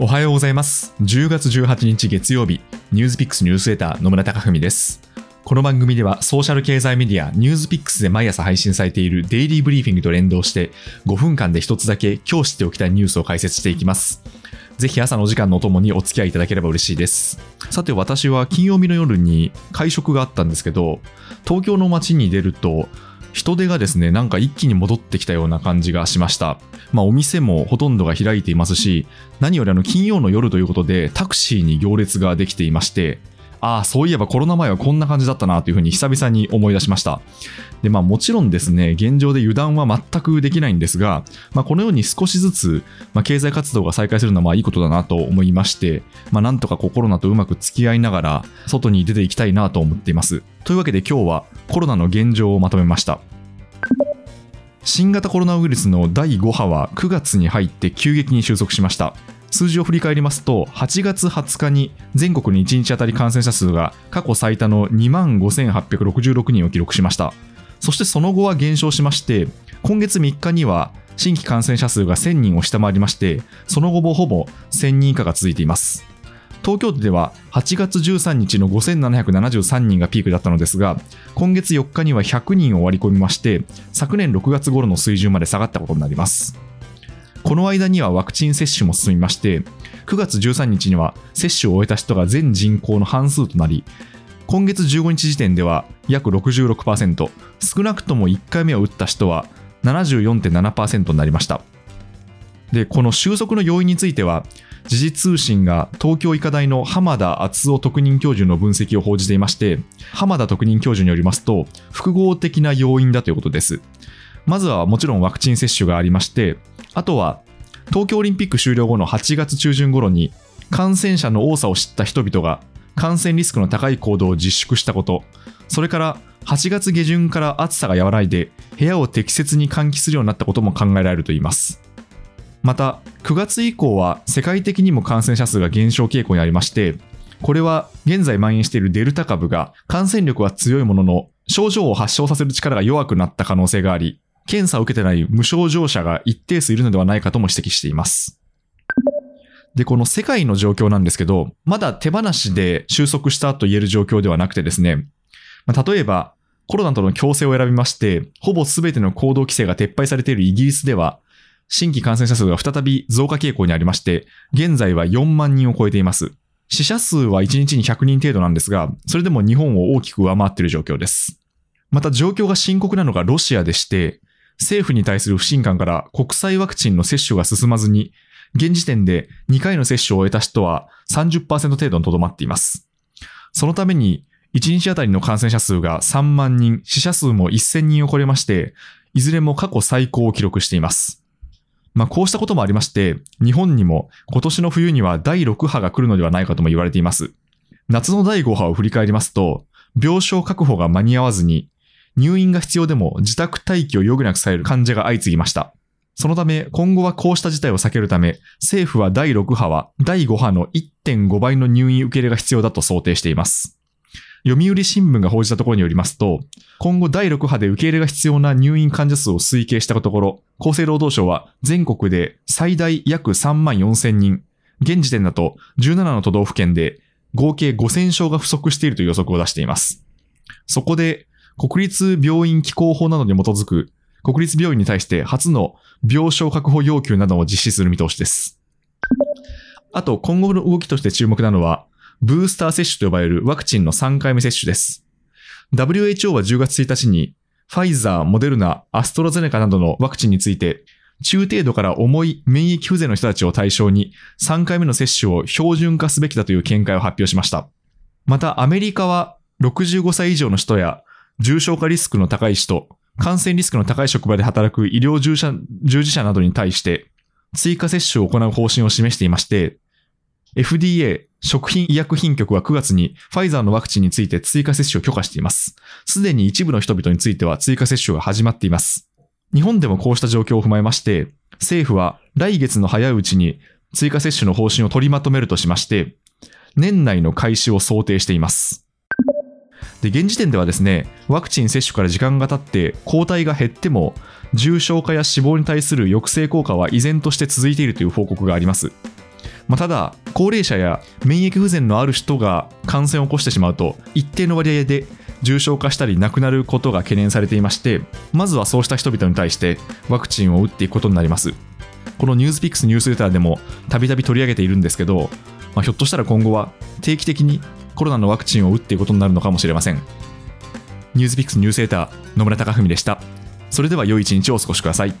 おはようございます。10月18日月曜日、ニュースピックスニュースレター野村貴文です。この番組ではソーシャル経済メディアニュースピックスで毎朝配信されているデイリーブリーフィングと連動して5分間で一つだけ今日知っておきたいニュースを解説していきます。ぜひ朝の時間のお供にお付き合いいただければ嬉しいです。さて私は金曜日の夜に会食があったんですけど、東京の街に出ると人手がですね、なんか一気に戻ってきたような感じがしました。まあお店もほとんどが開いていますし、何よりあの金曜の夜ということでタクシーに行列ができていまして、ああ、そういえばコロナ前はこんな感じだったなというふうに久々に思い出しました。で、まあもちろんですね、現状で油断は全くできないんですが、まあこのように少しずつ、まあ、経済活動が再開するのはまあいいことだなと思いまして、まあなんとかコロナとうまく付き合いながら外に出ていきたいなと思っています。というわけで今日はコロナの現状をまとめました。新型コロナウイルスの第5波は9月に入って急激に収束しました。数字を振り返りますと、8月20日に全国に1日当たり感染者数が過去最多の2万5866人を記録しました。そしてその後は減少しまして、今月3日には新規感染者数が1000人を下回りまして、その後もほぼ1000人以下が続いています。東京都では8月13日の5773人がピークだったのですが、今月4日には100人を割り込みまして、昨年6月頃の水準まで下がったことになります。この間にはワクチン接種も進みまして、9月13日には接種を終えた人が全人口の半数となり、今月15日時点では約66%、少なくとも1回目を打った人は74.7%になりました。で、この収束の要因については、時事通信が東京医科大の浜田敦夫特任教授の分析を報じていまして、浜田特任教授によりますと、複合的な要因だということです。まずはもちろんワクチン接種がありまして、あとは東京オリンピック終了後の8月中旬頃に感染者の多さを知った人々が感染リスクの高い行動を自粛したこと、それから8月下旬から暑さが和らいで部屋を適切に換気するようになったことも考えられるといいます。また、9月以降は世界的にも感染者数が減少傾向にありまして、これは現在蔓延しているデルタ株が感染力は強いものの症状を発症させる力が弱くなった可能性があり、検査を受けてない無症状者が一定数いるのではないかとも指摘しています。で、この世界の状況なんですけど、まだ手放しで収束したと言える状況ではなくてですね、例えばコロナとの共生を選びまして、ほぼ全ての行動規制が撤廃されているイギリスでは、新規感染者数が再び増加傾向にありまして、現在は4万人を超えています。死者数は1日に100人程度なんですが、それでも日本を大きく上回っている状況です。また状況が深刻なのがロシアでして、政府に対する不信感から国際ワクチンの接種が進まずに、現時点で2回の接種を終えた人は30%程度にとどまっています。そのために、1日あたりの感染者数が3万人、死者数も1000人を超えまして、いずれも過去最高を記録しています。まあ、こうしたこともありまして、日本にも今年の冬には第6波が来るのではないかとも言われています。夏の第5波を振り返りますと、病床確保が間に合わずに、入院が必要でも自宅待機を余儀なくされる患者が相次ぎました。そのため、今後はこうした事態を避けるため、政府は第6波は第5波の1.5倍の入院受け入れが必要だと想定しています。読売新聞が報じたところによりますと、今後第6波で受け入れが必要な入院患者数を推計したところ、厚生労働省は全国で最大約3万4千人、現時点だと17の都道府県で合計5000床が不足しているという予測を出しています。そこで、国立病院機構法などに基づく国立病院に対して初の病床確保要求などを実施する見通しです。あと、今後の動きとして注目なのは、ブースター接種と呼ばれるワクチンの3回目接種です。WHO は10月1日に、ファイザー、モデルナ、アストラゼネカなどのワクチンについて、中程度から重い免疫不全の人たちを対象に3回目の接種を標準化すべきだという見解を発表しました。またアメリカは65歳以上の人や重症化リスクの高い人、感染リスクの高い職場で働く医療従事者などに対して追加接種を行う方針を示していまして、FDA 食品医薬品局は9月にファイザーのワクチンについて追加接種を許可しています。すでに一部の人々については追加接種が始まっています。日本でもこうした状況を踏まえまして、政府は来月の早いうちに追加接種の方針を取りまとめるとしまして、年内の開始を想定しています。で、現時点ではですね、ワクチン接種から時間が経って抗体が減っても、重症化や死亡に対する抑制効果は依然として続いているという報告があります。まあ、ただ高齢者や免疫不全のある人が感染を起こしてしまうと一定の割合で重症化したり亡くなることが懸念されていましてまずはそうした人々に対してワクチンを打っていくことになりますこのニュースピックスニュースレターでもたびたび取り上げているんですけど、まあ、ひょっとしたら今後は定期的にコロナのワクチンを打っていくことになるのかもしれません。ニュースピックスニュースレター野村貴文でした。それでは良い一日をお過ごしください。